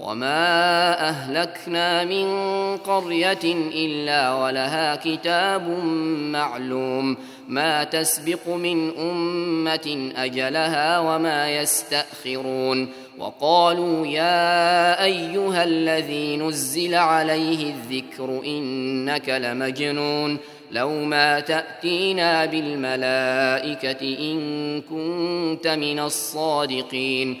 وما اهلكنا من قريه الا ولها كتاب معلوم ما تسبق من امه اجلها وما يستاخرون وقالوا يا ايها الذي نزل عليه الذكر انك لمجنون لو ما تاتينا بالملائكه ان كنت من الصادقين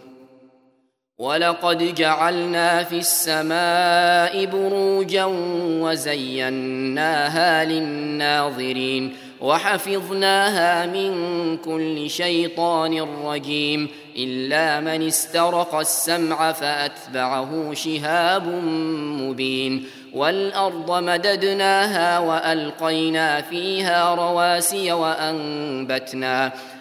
ولقد جعلنا في السماء بروجا وزيناها للناظرين وحفظناها من كل شيطان رجيم الا من استرق السمع فاتبعه شهاب مبين والارض مددناها والقينا فيها رواسي وانبتنا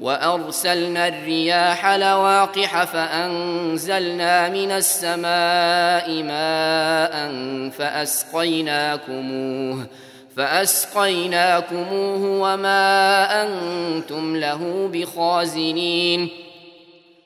وأرسلنا الرياح لواقح فأنزلنا من السماء ماء فأسقيناكموه فأسقيناكموه وما أنتم له بخازنين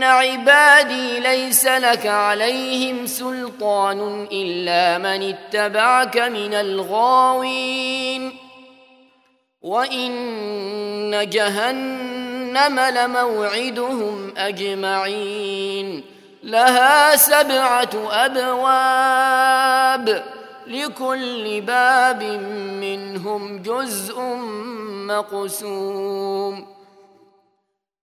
ان عبادي ليس لك عليهم سلطان الا من اتبعك من الغاوين وان جهنم لموعدهم اجمعين لها سبعه ابواب لكل باب منهم جزء مقسوم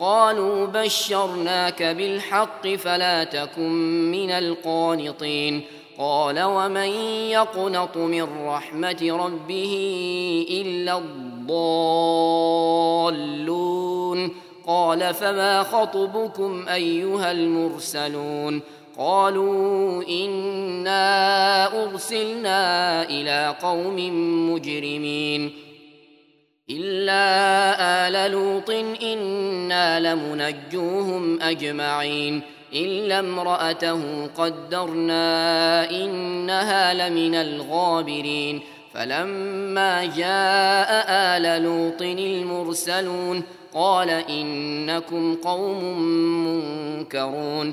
قالوا بشرناك بالحق فلا تكن من القانطين. قال ومن يقنط من رحمة ربه إلا الضالون؟ قال فما خطبكم أيها المرسلون؟ قالوا إنا أرسلنا إلى قوم مجرمين. إلا آل لوط إنا لمنجوهم أجمعين. إلا امرأته قدرنا إنها لمن الغابرين. فلما جاء آل لوط المرسلون قال إنكم قوم منكرون.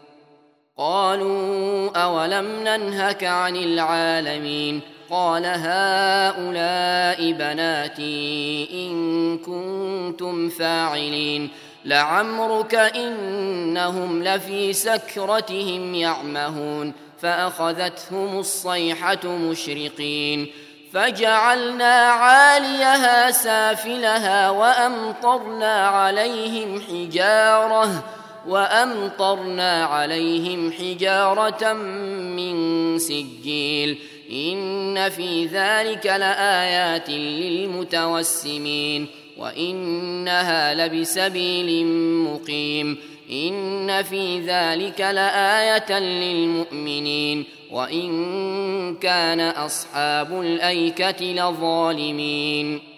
قالوا أولم ننهك عن العالمين قال هؤلاء بناتي إن كنتم فاعلين لعمرك إنهم لفي سكرتهم يعمهون فأخذتهم الصيحة مشرقين فجعلنا عاليها سافلها وأمطرنا عليهم حجارة وأمطرنا عليهم حجارة من سجيل. إن في ذلك لآيات للمتوسمين. وإنها لبسبيل مقيم. إن في ذلك لآية للمؤمنين. وإن كان أصحاب الأيكة لظالمين.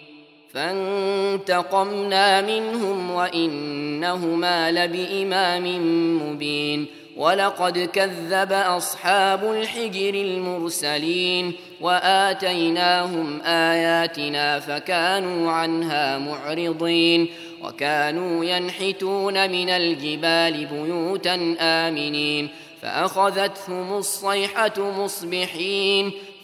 فانتقمنا منهم وإنهما لبإمام مبين ولقد كذب أصحاب الحجر المرسلين وآتيناهم آياتنا فكانوا عنها معرضين وكانوا ينحتون من الجبال بيوتا آمنين فأخذتهم الصيحة مصبحين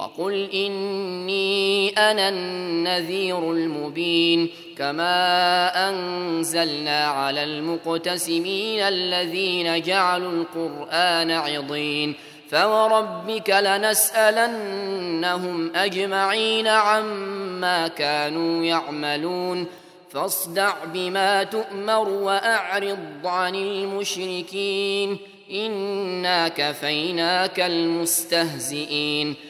وقل إني أنا النذير المبين كما أنزلنا على المقتسمين الذين جعلوا القرآن عضين فوربك لنسألنهم أجمعين عما كانوا يعملون فاصدع بما تؤمر وأعرض عن المشركين إنا كفيناك المستهزئين